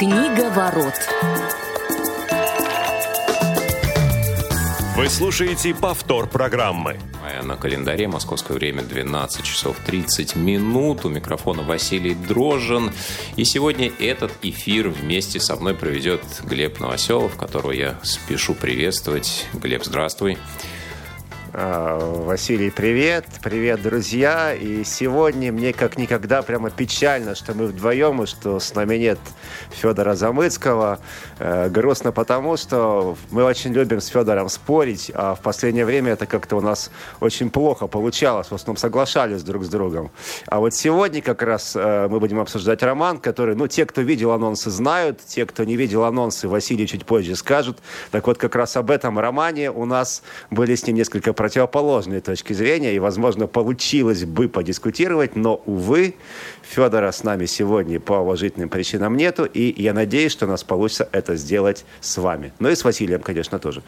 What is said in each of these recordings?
Книга ворот. Вы слушаете повтор программы. На календаре московское время 12 часов 30 минут. У микрофона Василий Дрожин. И сегодня этот эфир вместе со мной проведет Глеб Новоселов, которого я спешу приветствовать. Глеб, здравствуй. А, Василий, привет. Привет, друзья. И сегодня мне как никогда прямо печально, что мы вдвоем, и что с нами нет Федора Замыцкого. Э, грустно потому, что мы очень любим с Федором спорить, а в последнее время это как-то у нас очень плохо получалось. В основном соглашались друг с другом. А вот сегодня как раз э, мы будем обсуждать роман, который, ну, те, кто видел анонсы, знают. Те, кто не видел анонсы, Василий чуть позже скажут. Так вот, как раз об этом романе у нас были с ним несколько противоположные точки зрения, и, возможно, получилось бы подискутировать, но, увы, Федора с нами сегодня по уважительным причинам нету, и я надеюсь, что у нас получится это сделать с вами. Ну и с Василием, конечно, тоже.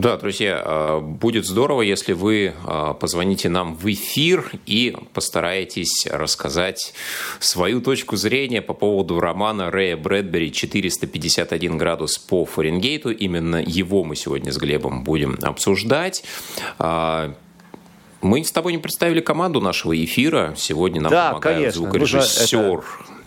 Да, друзья, а, будет здорово, если вы а, позвоните нам в эфир и постараетесь рассказать свою точку зрения по поводу романа Рэя Брэдбери «451 градус по Фаренгейту». Именно его мы сегодня с Глебом будем обсуждать. А, мы с тобой не представили команду нашего эфира. Сегодня нам да, помогает конечно. звукорежиссер а,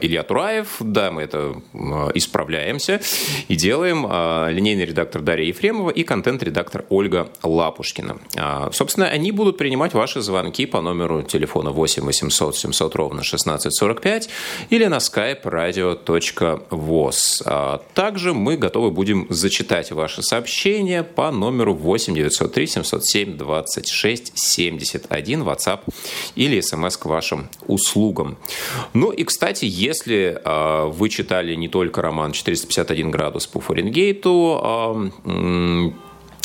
Илья Тураев. Да, мы это а, исправляемся и делаем. А, линейный редактор Дарья Ефремова и контент-редактор Ольга Лапушкина. Собственно, они будут принимать ваши звонки по номеру телефона 8 800 700 ровно 1645 или на skype radio.voz. Также мы готовы будем зачитать ваши сообщения по номеру 8 903 707 26 71 WhatsApp или смс к вашим услугам. Ну и, кстати, кстати, если э, вы читали не только роман «451 градус по Фаренгейту», э,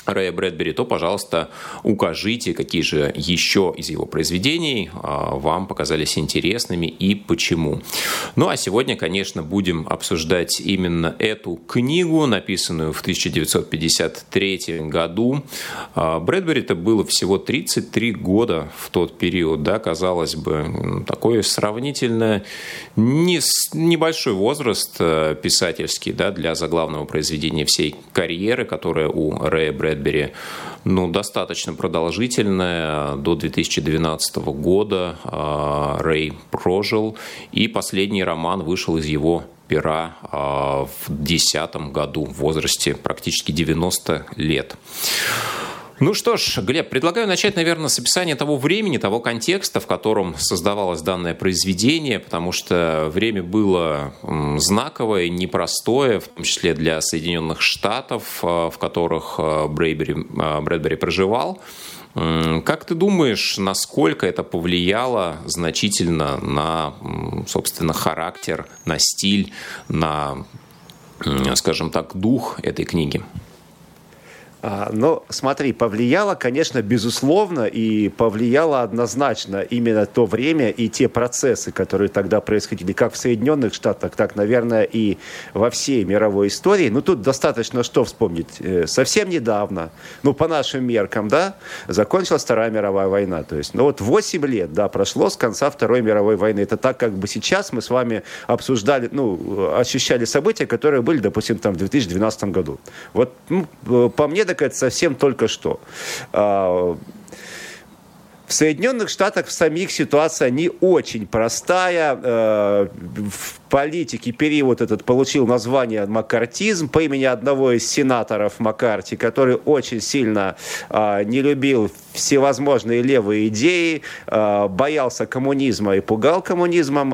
Рэя Брэдбери, то, пожалуйста, укажите, какие же еще из его произведений а, вам показались интересными и почему. Ну а сегодня, конечно, будем обсуждать именно эту книгу, написанную в 1953 году. А, Брэдбери-то было всего 33 года в тот период, да, казалось бы, такой сравнительно не, небольшой возраст э, писательский да, для заглавного произведения всей карьеры, которая у Рэя Брэдбери Брэдбери ну, достаточно продолжительная. До 2012 года а, Рэй прожил, и последний роман вышел из его пера а, в 2010 году в возрасте практически 90 лет. Ну что ж, Глеб, предлагаю начать, наверное, с описания того времени, того контекста, в котором создавалось данное произведение, потому что время было знаковое, непростое, в том числе для Соединенных Штатов, э, в которых э, Брейбери, э, Брэдбери проживал. Как ты думаешь, насколько это повлияло значительно на, собственно, характер, на стиль, на, скажем так, дух этой книги? А, но смотри, повлияло, конечно, безусловно, и повлияло однозначно именно то время и те процессы, которые тогда происходили, как в Соединенных Штатах, так, наверное, и во всей мировой истории. Ну, тут достаточно что вспомнить. Э, совсем недавно, ну, по нашим меркам, да, закончилась Вторая мировая война. То есть, ну, вот 8 лет, да, прошло с конца Второй мировой войны. Это так, как бы сейчас мы с вами обсуждали, ну, ощущали события, которые были, допустим, там в 2012 году. Вот, ну, по мне, так это совсем только что. А, в Соединенных Штатах в самих ситуация не очень простая. В политике период этот получил название маккартизм по имени одного из сенаторов Маккарти, который очень сильно э, не любил всевозможные левые идеи, э, боялся коммунизма и пугал коммунизмом,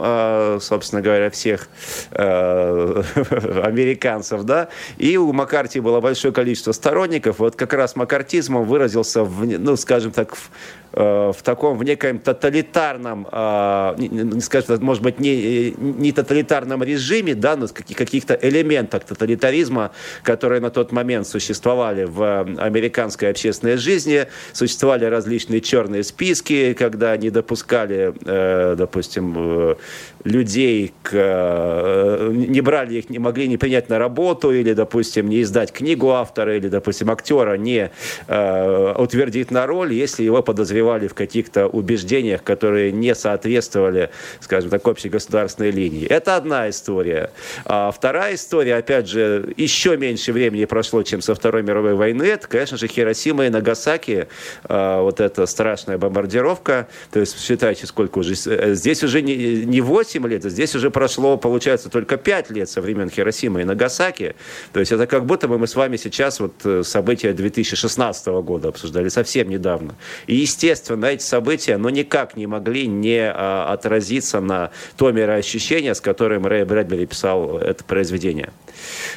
собственно говоря, всех американцев. Да? И у Маккарти было большое количество сторонников. Вот как раз маккартизмом выразился, в, ну, скажем так, в в таком, в некоем тоталитарном, а, не скажем, может быть, не, не тоталитарном режиме, да, но каких-то элементах тоталитаризма, которые на тот момент существовали в американской общественной жизни. Существовали различные черные списки, когда не допускали, э, допустим, э, людей, к, э, не брали их, не могли не принять на работу, или, допустим, не издать книгу автора, или, допустим, актера не утвердить на роль, если его подозревали в каких-то убеждениях, которые не соответствовали, скажем так, общей государственной линии. Это Одна история. А вторая история, опять же, еще меньше времени прошло, чем со Второй мировой войны. Это, конечно же, Хиросима и Нагасаки. А, вот эта страшная бомбардировка. То есть, считайте, сколько уже... Э, здесь уже не, не 8 лет, а здесь уже прошло, получается, только 5 лет со времен Хиросимы и Нагасаки. То есть, это как будто бы мы с вами сейчас вот э, события 2016 года обсуждали совсем недавно. И, естественно, эти события, но никак не могли не а, отразиться на то мироощущение, с которым Рэй Брэдбери писал это произведение.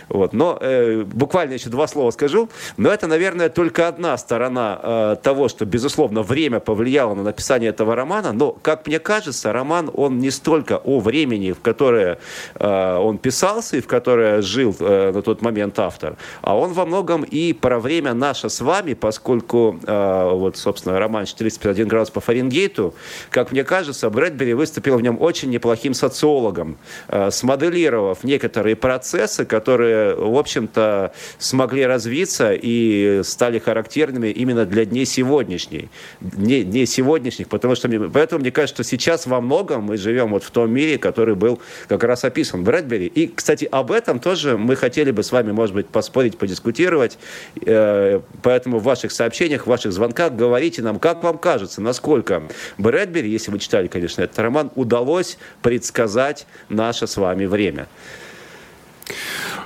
Вот. Но э, буквально еще два слова скажу. Но это, наверное, только одна сторона э, того, что, безусловно, время повлияло на написание этого романа. Но, как мне кажется, роман, он не столько о времени, в которое э, он писался и в которое жил э, на тот момент автор, а он во многом и про время наше с вами, поскольку, э, вот, собственно, роман 451 градус по Фаренгейту, как мне кажется, Брэдбери выступил в нем очень неплохим социологом, э, смоделировав некоторые процессы, которые, в общем-то, смогли развиться и стали характерными именно для дней сегодняшних. Дней, дней сегодняшних, потому что поэтому мне кажется, что сейчас во многом мы живем вот в том мире, который был как раз описан Брэдбери. И, кстати, об этом тоже мы хотели бы с вами, может быть, поспорить, подискутировать. Э, поэтому в ваших сообщениях, в ваших звонках говорите нам, как вам кажется, насколько Брэдбери, если вы читали, конечно, этот роман, удалось предсказать наше с вами время.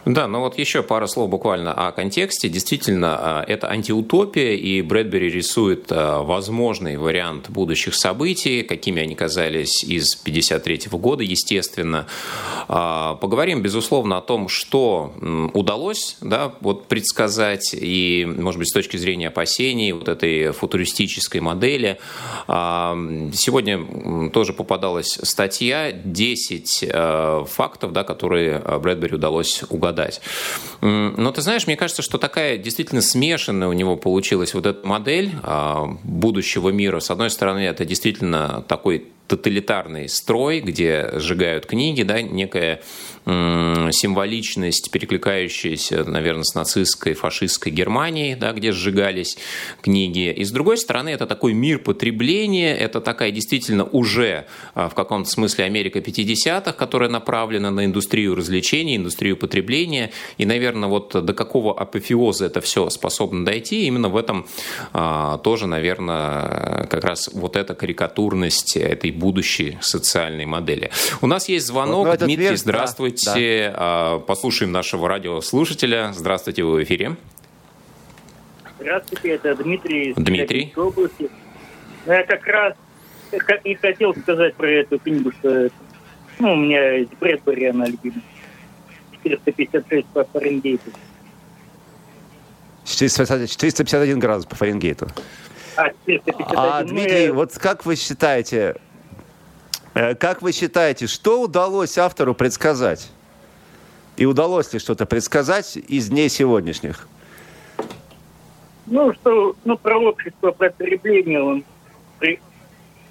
Да, ну вот еще пара слов буквально о контексте. Действительно, а, это антиутопия, и Брэдбери рисует а, возможный вариант будущих событий, какими они казались из 1953 года, естественно. А, поговорим, безусловно, о том, что удалось да, вот предсказать, и, может быть, с точки зрения опасений вот этой футуристической модели. Сегодня тоже попадалась статья «10 фактов, да, которые Брэдбери удалось угадать обладать. Но ты знаешь, мне кажется, что такая действительно смешанная у него получилась вот эта модель а, будущего мира. С одной стороны, это действительно такой тоталитарный строй, где сжигают книги, да, некая символичность, перекликающаяся, наверное, с нацистской, фашистской Германией, да, где сжигались книги. И с другой стороны, это такой мир потребления, это такая действительно уже а, в каком-то смысле Америка 50-х, которая направлена на индустрию развлечений, индустрию потребления. И, наверное, вот до какого апофеоза это все способно дойти, именно в этом а, тоже, наверное, как раз вот эта карикатурность этой будущей социальной модели. У нас есть звонок. Вот, ну, Дмитрий, ответ, здравствуйте. Да. Послушаем нашего радиослушателя. Здравствуйте, вы в эфире. Здравствуйте, это Дмитрий. Дмитрий. Области. Ну, я как раз и хотел сказать про эту книгу, что ну, у меня из Брэдбери она любимая. 456 по Фаренгейту. 451 градус по Фаренгейту. А, 451. А, Дмитрий, ну, вот как вы считаете, как вы считаете, что удалось автору предсказать? И удалось ли что-то предсказать из дней сегодняшних? Ну, что ну, про общество потребления он при...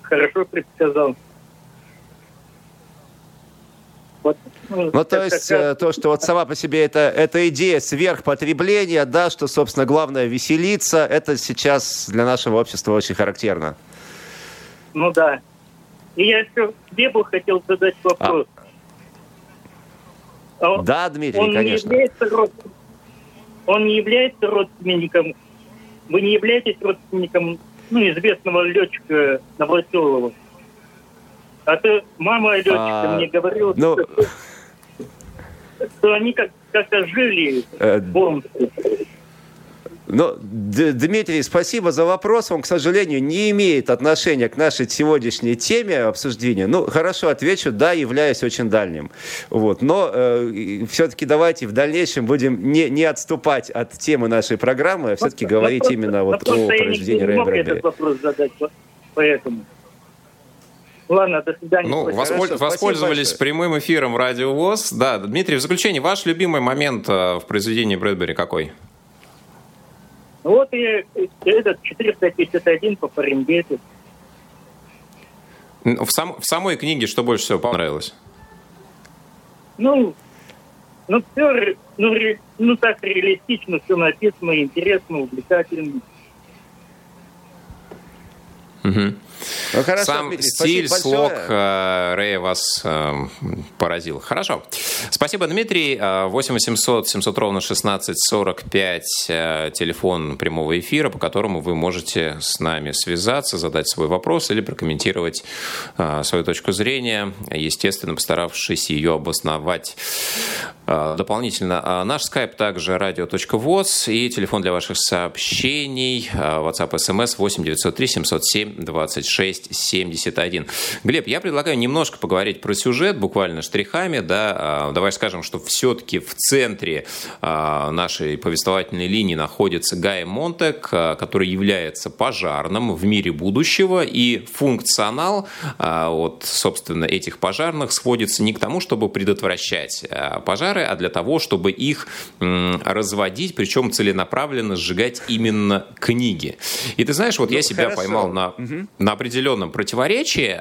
хорошо предсказал. Вот, ну, ну, то есть как... Э, то, что вот сама по себе это, эта идея сверхпотребления, да, что, собственно, главное веселиться, это сейчас для нашего общества очень характерно. Ну да. И я еще тебе бы хотел задать вопрос. А. Да, Дмитрий, он конечно. Не является род... Он не является родственником... Вы не являетесь родственником ну, известного летчика Новоселова? А то мама летчика а, мне говорила, ну... что, что они как- как-то жили э, в Омске. Но, Дмитрий, спасибо за вопрос. Он, к сожалению, не имеет отношения к нашей сегодняшней теме обсуждения. Ну, хорошо, отвечу, да, являюсь очень дальним. Вот. Но э, все-таки давайте в дальнейшем будем не, не отступать от темы нашей программы, а все-таки вопрос, говорить вопрос, именно вот о произведении Рэя Брэдбери. этот вопрос задать, поэтому... Ладно, до свидания. Ну, восполь... воспользовались прямым эфиром Радио ВОЗ. Да, Дмитрий, в заключение, ваш любимый момент э, в произведении Брэдбери какой? Вот и этот 451 по Фаренгейту. В, сам, в самой книге что больше всего понравилось? Ну, ну все, ну, ну так реалистично все написано, интересно, увлекательно. Угу. Ну, хорошо, Сам Дмитрий, стиль, слог э, Рэя вас э, поразил. Хорошо. Спасибо, Дмитрий. 8 800 700 ровно 16 45 э, телефон прямого эфира, по которому вы можете с нами связаться, задать свой вопрос или прокомментировать э, свою точку зрения, естественно, постаравшись ее обосновать дополнительно. Наш скайп также radio.voz и телефон для ваших сообщений WhatsApp SMS 8 903 707 26 71. Глеб, я предлагаю немножко поговорить про сюжет, буквально штрихами, да, давай скажем, что все-таки в центре а, нашей повествовательной линии находится Гай Монтек, а, который является пожарным в мире будущего, и функционал а, вот, собственно, этих пожарных сводится не к тому, чтобы предотвращать пожары, а для того, чтобы их разводить, причем целенаправленно сжигать именно книги. И ты знаешь, вот ну, я себя хорошо. поймал на, угу. на определенном противоречии.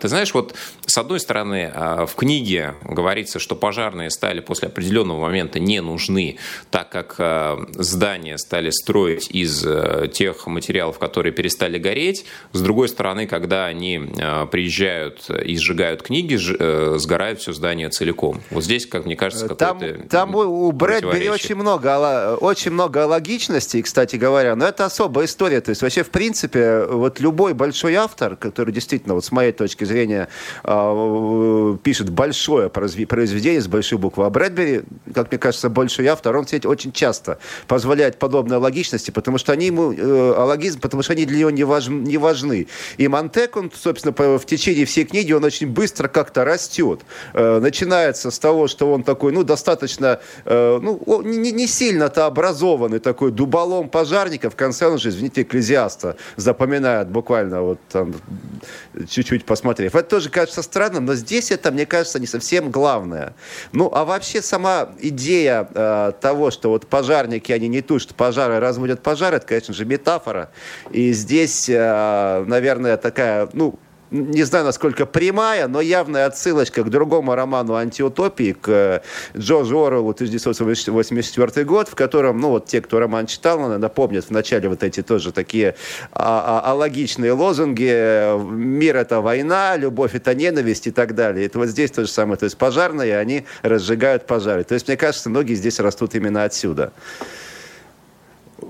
Ты знаешь, вот с одной стороны, в книге говорится, что пожарные стали после определенного момента не нужны, так как э, здания стали строить из э, тех материалов, которые перестали гореть. С другой стороны, когда они э, приезжают и сжигают книги, сгорает все здание целиком. Вот здесь, как мне кажется, какое-то Там, там у Брэдбери очень много, очень много логичности, кстати говоря, но это особая история. То есть вообще, в принципе, вот любой большой автор, который действительно, вот с моей точки зрения, пишет большое произведение с большой буквы, а Брэдбери, как мне кажется, большой автор, он, кстати, очень часто позволяет подобной логичности, потому что они ему, э, логизм, потому что они для него не, важ, не важны. И Монтек, он, собственно, в течение всей книги, он очень быстро как-то растет. Э, начинается с того, что он такой, ну, достаточно, э, ну, не, не сильно-то образованный такой дуболом пожарника, в конце он уже, извините, экклезиаста запоминает буквально вот там чуть-чуть посмотрев. Это тоже кажется странным, но здесь это, мне кажется, не совсем главное. Ну, а вообще сама идея э, того, что вот пожарники, они не тушат пожары, разводят пожары, это, конечно же, метафора. И здесь, э, наверное, такая, ну, не знаю, насколько прямая, но явная отсылочка к другому роману «Антиутопии», к э, Джорджу Оруэллу 1984 год, в котором, ну, вот те, кто роман читал, наверное, помнят начале вот эти тоже такие а, а, алогичные лозунги «Мир – это война», «Любовь – это ненависть» и так далее. Это вот здесь то же самое. То есть пожарные, они разжигают пожары. То есть, мне кажется, многие здесь растут именно отсюда.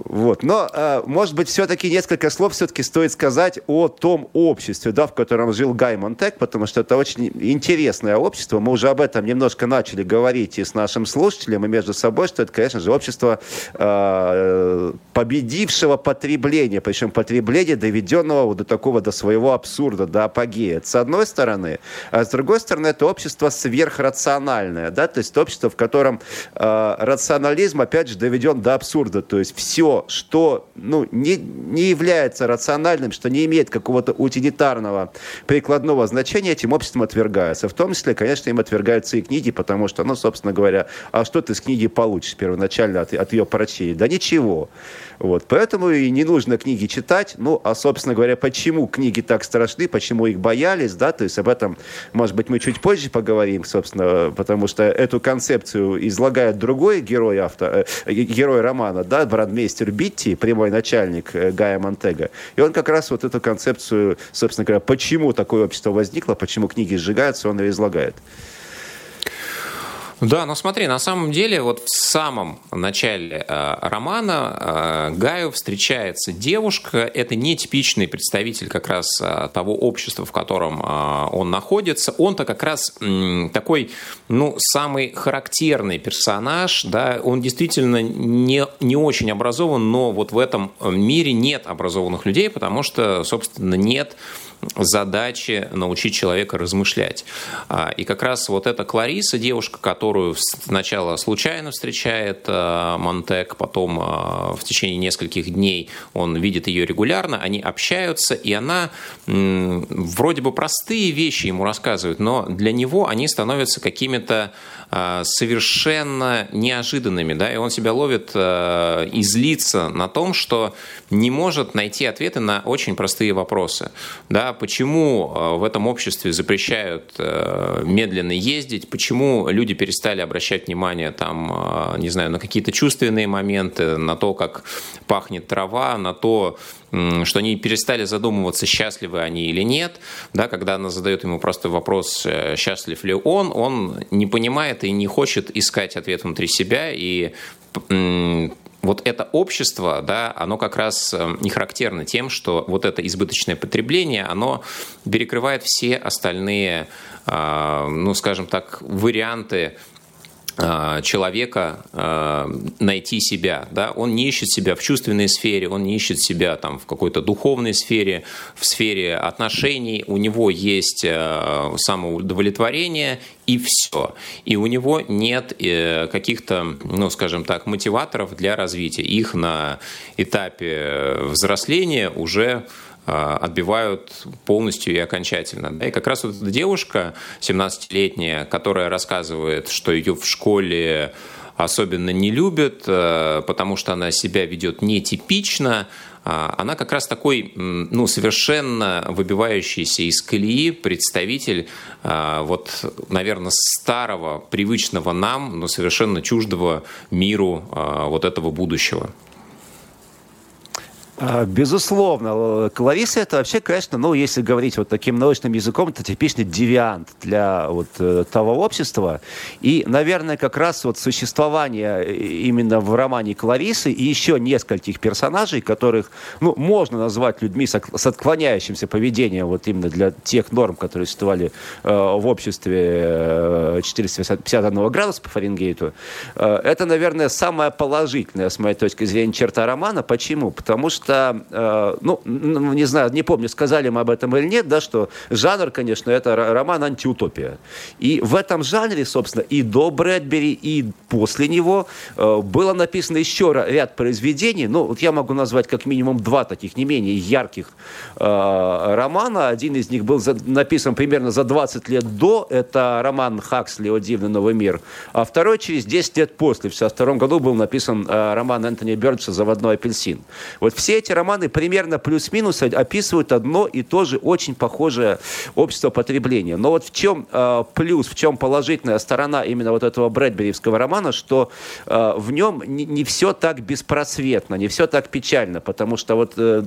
Вот. Но, э, может быть, все-таки несколько слов все-таки стоит сказать о том обществе, да, в котором жил Гай Монтек, потому что это очень интересное общество. Мы уже об этом немножко начали говорить и с нашим слушателем, и между собой, что это, конечно же, общество э, победившего потребления, причем потребления, доведенного до такого, до своего абсурда, до апогея. С одной стороны. А с другой стороны, это общество сверхрациональное, да, то есть общество, в котором э, рационализм, опять же, доведен до абсурда, то есть все что ну, не, не является рациональным, что не имеет какого-то утилитарного прикладного значения, этим обществом отвергается. В том числе, конечно, им отвергаются и книги, потому что, ну, собственно говоря, а что ты с книги получишь первоначально от, от ее прочтения? Да ничего. Вот. Поэтому и не нужно книги читать. Ну, а, собственно говоря, почему книги так страшны, почему их боялись, да, то есть об этом, может быть, мы чуть позже поговорим, собственно, потому что эту концепцию излагает другой герой, автора, э, герой романа, да, брандмейстер Битти, прямой начальник э, Гая Монтега. И он как раз вот эту концепцию, собственно говоря, почему такое общество возникло, почему книги сжигаются, он и излагает. Да, но смотри, на самом деле, вот в самом начале э, романа э, Гаю встречается девушка. Это не типичный представитель как раз э, того общества, в котором э, он находится. Он-то как раз э, такой, ну, самый характерный персонаж, да, он действительно не, не очень образован, но вот в этом мире нет образованных людей, потому что, собственно, нет задачи научить человека размышлять. А, и как раз вот эта Клариса, девушка, которую сначала случайно встречает а, Монтек, потом а, в течение нескольких дней он видит ее регулярно, они общаются, и она вроде бы простые вещи ему рассказывает, но для него они становятся какими-то совершенно неожиданными, да, и он себя ловит и злится на том, что не может найти ответы на очень простые вопросы, да, почему в этом обществе запрещают медленно ездить, почему люди перестали обращать внимание там, не знаю, на какие-то чувственные моменты, на то, как пахнет трава, на то, что они перестали задумываться, счастливы они или нет. Да, когда она задает ему просто вопрос, э, счастлив ли он, он не понимает и не хочет искать ответ внутри себя. И вот это общество, да, оно как раз э, не характерно тем, что вот это избыточное потребление, оно перекрывает все остальные, а, ну, скажем так, варианты человека а, найти себя. Да? Он не ищет себя в чувственной сфере, он не ищет себя там, в какой-то духовной сфере, в сфере отношений. У него есть а, самоудовлетворение и все. И у него нет э, каких-то, ну, скажем так, мотиваторов для развития. Их на этапе взросления уже отбивают полностью и окончательно. И как раз вот эта девушка, 17-летняя, которая рассказывает, что ее в школе особенно не любят, э, потому что она себя ведет нетипично, а, она как раз такой, ну, совершенно выбивающийся из колеи представитель вот, наверное, старого, привычного нам, но совершенно чуждого миру вот этого будущего. А, безусловно. Клариса это вообще, конечно, ну, если говорить вот таким научным языком, это типичный девиант для вот э, того общества. И, наверное, как раз вот существование э, именно в романе Кларисы и еще нескольких персонажей, которых, ну, можно назвать людьми с отклоняющимся поведением вот именно для тех норм, которые существовали э, в обществе э, 451 градуса по Фаренгейту, э, это, наверное, самая положительная, с моей точки зрения, черта романа. Почему? Потому что что, э, ну, не знаю, не помню, сказали мы об этом или нет, да, что жанр, конечно, это роман антиутопия. И в этом жанре, собственно, и до Брэдбери, и после него э, было написано еще ряд произведений. Ну, вот я могу назвать как минимум два таких не менее ярких э, романа. Один из них был написан примерно за 20 лет до. Это роман Хаксли «О дивный новый мир». А второй через 10 лет после. В 1962 году был написан роман Энтони Бёрдса «Заводной апельсин». Вот все эти романы примерно плюс-минус описывают одно и то же очень похожее общество потребления. Но вот в чем э, плюс, в чем положительная сторона именно вот этого Брэдбериевского романа, что э, в нем не, не все так беспросветно, не все так печально, потому что вот э,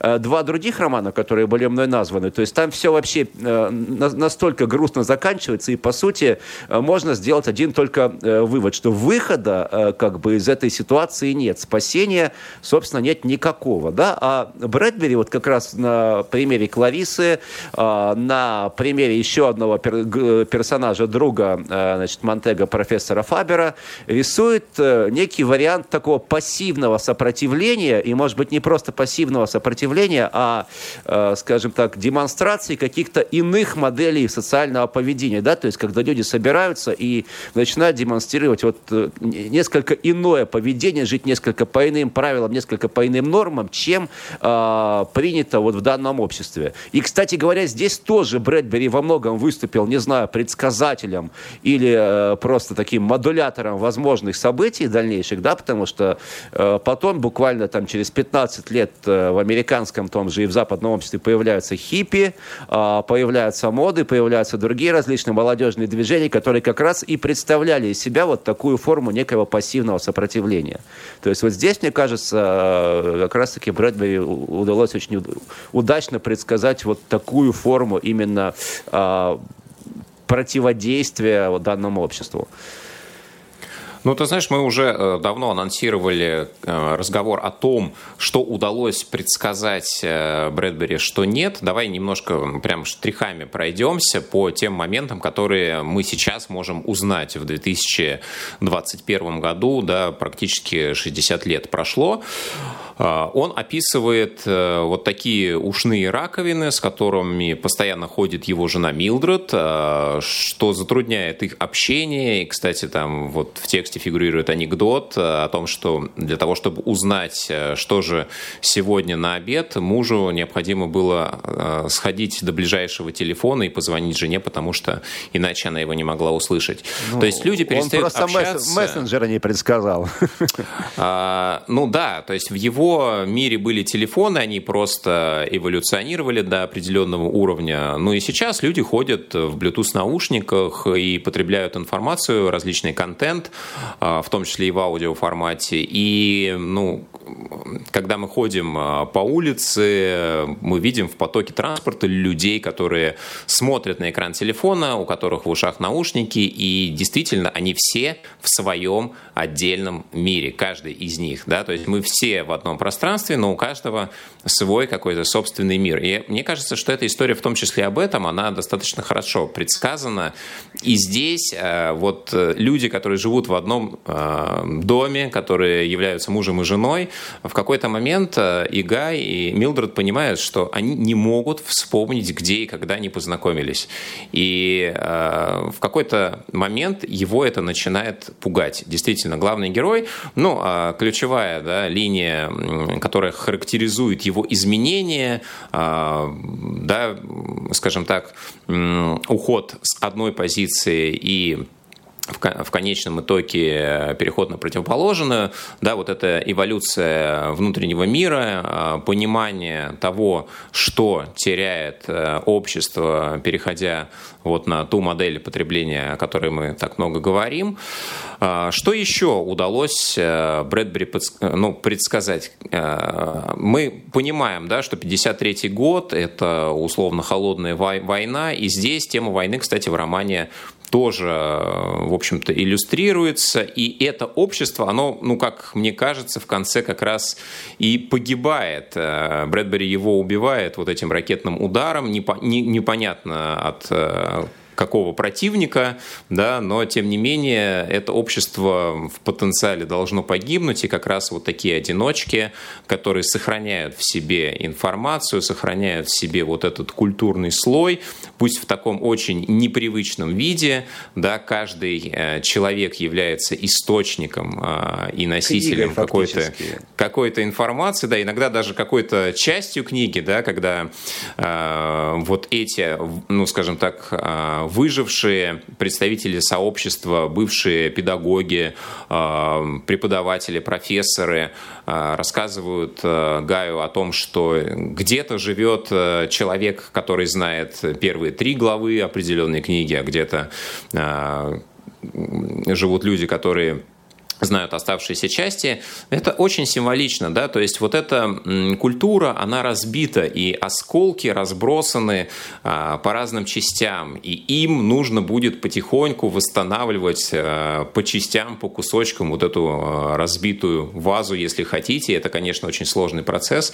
э, два других романа, которые были мной названы, то есть там все вообще э, настолько грустно заканчивается, и по сути э, можно сделать один только э, вывод, что выхода э, как бы из этой ситуации нет, спасения, собственно, нет ни никакого, да, а Брэдбери вот как раз на примере Кларисы, а, на примере еще одного персонажа, друга, а, значит, Монтега, профессора Фабера, рисует э, некий вариант такого пассивного сопротивления, и, может быть, не просто пассивного сопротивления, а, э, скажем так, демонстрации каких-то иных моделей социального поведения, да, то есть, когда люди собираются и начинают демонстрировать вот э, несколько иное поведение, жить несколько по иным правилам, несколько по иным нормам, чем э, принято вот в данном обществе. И, кстати говоря, здесь тоже Брэдбери во многом выступил, не знаю, предсказателем или э, просто таким модулятором возможных событий дальнейших, да, потому что э, потом, буквально там через 15 лет э, в американском том же и в западном обществе появляются хиппи, э, появляются моды, появляются другие различные молодежные движения, которые как раз и представляли из себя вот такую форму некого пассивного сопротивления. То есть вот здесь, мне кажется, как раз-таки Брэдбери удалось очень удачно предсказать вот такую форму именно а, противодействия данному обществу. Ну, ты знаешь, мы уже э, давно анонсировали э, разговор о том, что удалось предсказать э, Брэдбери, что нет. Давай немножко прям штрихами пройдемся по тем моментам, которые мы сейчас можем узнать в 2021 году. Да, практически 60 лет прошло. Он описывает вот такие ушные раковины, с которыми постоянно ходит его жена Милдред, что затрудняет их общение. И, кстати, там вот в тексте месте фигурирует анекдот о том, что для того, чтобы узнать, что же сегодня на обед, мужу необходимо было сходить до ближайшего телефона и позвонить жене, потому что иначе она его не могла услышать. Ну, То есть люди перестают он просто общаться. мессенджера не предсказал. А, ну да, то есть в его мире были телефоны, они просто эволюционировали до определенного уровня. Ну и сейчас люди ходят в Bluetooth наушниках и потребляют информацию, различный контент, в том числе и в аудиоформате. И ну, когда мы ходим а, по улице, мы видим в потоке транспорта людей, которые смотрят на экран телефона, у которых в ушах наушники, и действительно они все в своем отдельном мире, каждый из них. Да? То есть мы все в одном пространстве, но у каждого свой какой-то собственный мир. И мне кажется, что эта история в том числе об этом, она достаточно хорошо предсказана. И здесь э, вот э, люди, которые живут в одном э, доме, которые являются мужем и женой, в какой-то момент и Гай, и Милдред понимают, что они не могут вспомнить, где и когда они познакомились. И в какой-то момент его это начинает пугать. Действительно, главный герой, ну, а ключевая да, линия, которая характеризует его изменения, а, да, скажем так, уход с одной позиции и в конечном итоге переход на противоположную, да, вот эта эволюция внутреннего мира, а, понимание того, что теряет э, общество, переходя вот на ту модель потребления, о которой мы так много говорим. Что еще удалось э, Брэдбери ну, предсказать? Э, мы понимаем, да, что 53 год – это условно холодная война, и здесь тема войны, кстати, в романе тоже, в общем-то, иллюстрируется. И это общество, оно, ну, как мне кажется, в конце как раз и погибает. Э, Брэдбери его убивает вот этим ракетным ударом. Непонятно от э, какого противника, да, но тем не менее это общество в потенциале должно погибнуть, и как раз вот такие одиночки, которые сохраняют в себе информацию, сохраняют в себе вот этот культурный слой, пусть в таком очень непривычном виде, да, каждый э, человек является источником э, и носителем какой-то какой информации, да, иногда даже какой-то частью книги, да, когда э, вот эти, ну, скажем так, выжившие представители сообщества, бывшие педагоги, э, преподаватели, профессоры э, рассказывают э, Гаю о том, что где-то живет человек, который знает первые три главы определенной книги, а где-то живут люди, которые знают оставшиеся части. Это очень символично, да, то есть вот эта культура, она разбита, и осколки разбросаны а, по разным частям, и им нужно будет потихоньку восстанавливать а, по частям, по кусочкам вот эту а, разбитую вазу, если хотите. Это, конечно, очень сложный процесс.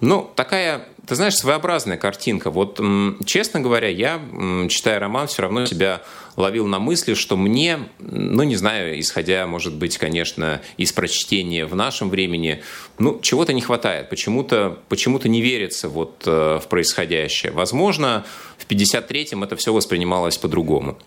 Но такая ты знаешь, своеобразная картинка. Вот, честно говоря, я, читая роман, все равно себя ловил на мысли, что мне, ну, не знаю, исходя, может быть, конечно, из прочтения в нашем времени, ну, чего-то не хватает. Почему-то почему не верится вот э, в происходящее. Возможно, в 53-м это все воспринималось по-другому.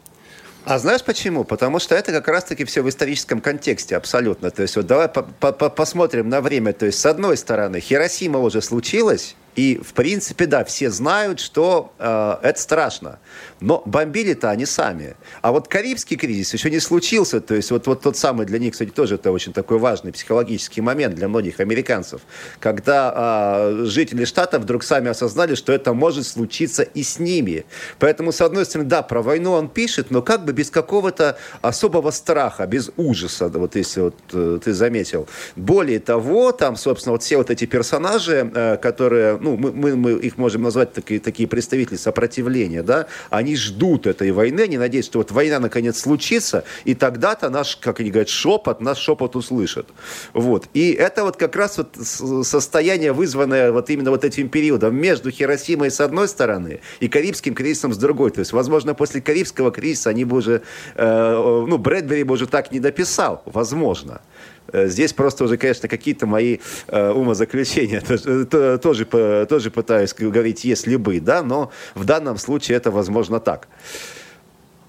А знаешь почему? Потому что это как раз-таки все в историческом контексте абсолютно. То есть вот давай по -по посмотрим на время. То есть с одной стороны Хиросима уже случилась, и, в принципе, да, все знают, что э, это страшно. Но бомбили-то они сами. А вот Карибский кризис еще не случился. То есть вот, вот тот самый для них, кстати, тоже это очень такой важный психологический момент для многих американцев. Когда э, жители штата вдруг сами осознали, что это может случиться и с ними. Поэтому, с одной стороны, да, про войну он пишет, но как бы без какого-то особого страха, без ужаса, вот если вот э, ты заметил. Более того, там, собственно, вот все вот эти персонажи, э, которые, ну, мы, мы, мы их можем назвать такие, такие представители сопротивления, да, они ждут этой войны, они надеются, что вот война наконец случится, и тогда-то наш, как они говорят, шепот, наш шепот услышат. Вот. И это вот как раз вот состояние, вызванное вот именно вот этим периодом между Хиросимой с одной стороны и Карибским кризисом с другой. То есть, возможно, после Карибского кризиса они бы уже, э, ну, Брэдбери бы уже так не дописал, возможно. Э, здесь просто уже, конечно, какие-то мои э, умозаключения тоже, тоже, тоже пытаюсь говорить, если бы, да, но в данном случае это возможно так.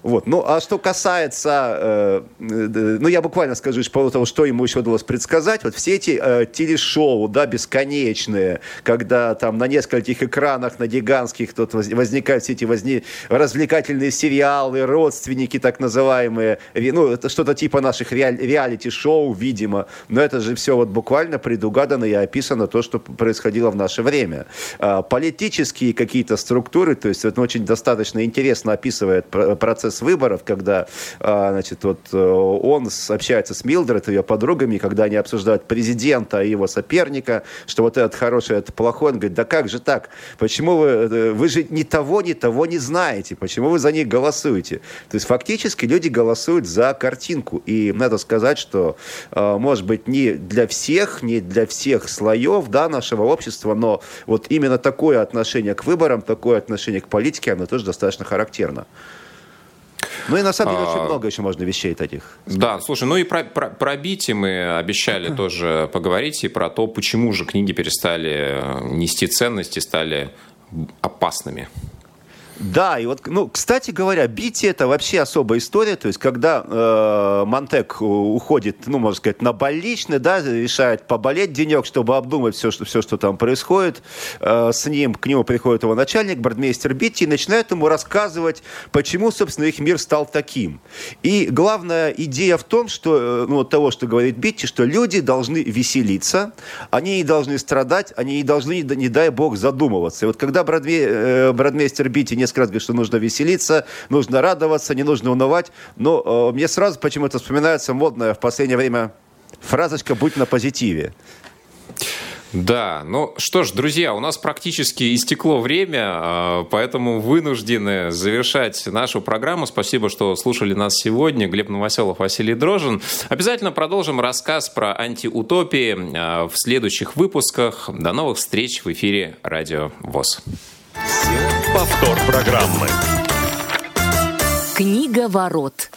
Вот. Ну, а что касается, э, э, ну, я буквально скажу по того, что ему еще удалось предсказать. Вот все эти э, телешоу, да, бесконечные, когда там на нескольких экранах, на гигантских тут возникают все эти возни... развлекательные сериалы, родственники так называемые, ну, это что-то типа наших реаль... реалити-шоу, видимо. Но это же все вот буквально предугадано и описано то, что происходило в наше время. А, политические какие-то структуры, то есть это очень достаточно интересно описывает процесс процесс выборов, когда, а, значит, вот э, он общается с Милдред, ее подругами, когда они обсуждают президента и его соперника, что вот этот хороший, этот плохой, он говорит, да как же так? Почему вы, э, вы же ни того, ни того не знаете? Почему вы за них голосуете? То есть фактически люди голосуют за картинку. И надо сказать, что, э, может быть, не для всех, не для всех слоев да, нашего общества, но вот именно такое отношение к выборам, такое отношение к политике, оно тоже достаточно характерно. Ну и на самом деле а, очень много еще можно вещей таких. Да, слушай, ну и про, про, про Бити мы обещали тоже поговорить, и про то, почему же книги перестали нести ценности, стали опасными. Да, и вот, ну, кстати говоря, Бити это вообще особая история. То есть, когда э, Монтэг уходит, ну, можно сказать, на больничный, да, решает поболеть денек, чтобы обдумать все, что, все, что там происходит, э, с ним к нему приходит его начальник, брандмейстер Битти, и начинает ему рассказывать, почему, собственно, их мир стал таким. И главная идея в том, что, э, ну, того, что говорит Битти, что люди должны веселиться, они не должны страдать, они не должны, не дай бог, задумываться. И вот когда бродме, э, бродмейстер Битти не несколько раз говорит, что нужно веселиться, нужно радоваться, не нужно унывать. Но э, мне сразу почему-то вспоминается модная в последнее время фразочка «будь на позитиве». Да, ну что ж, друзья, у нас практически истекло время, а, поэтому вынуждены завершать нашу программу. Спасибо, что слушали нас сегодня. Глеб Новоселов, Василий Дрожин. Обязательно продолжим рассказ про антиутопии а, в следующих выпусках. До новых встреч в эфире Радио ВОЗ. Повтор программы. Книга ворот.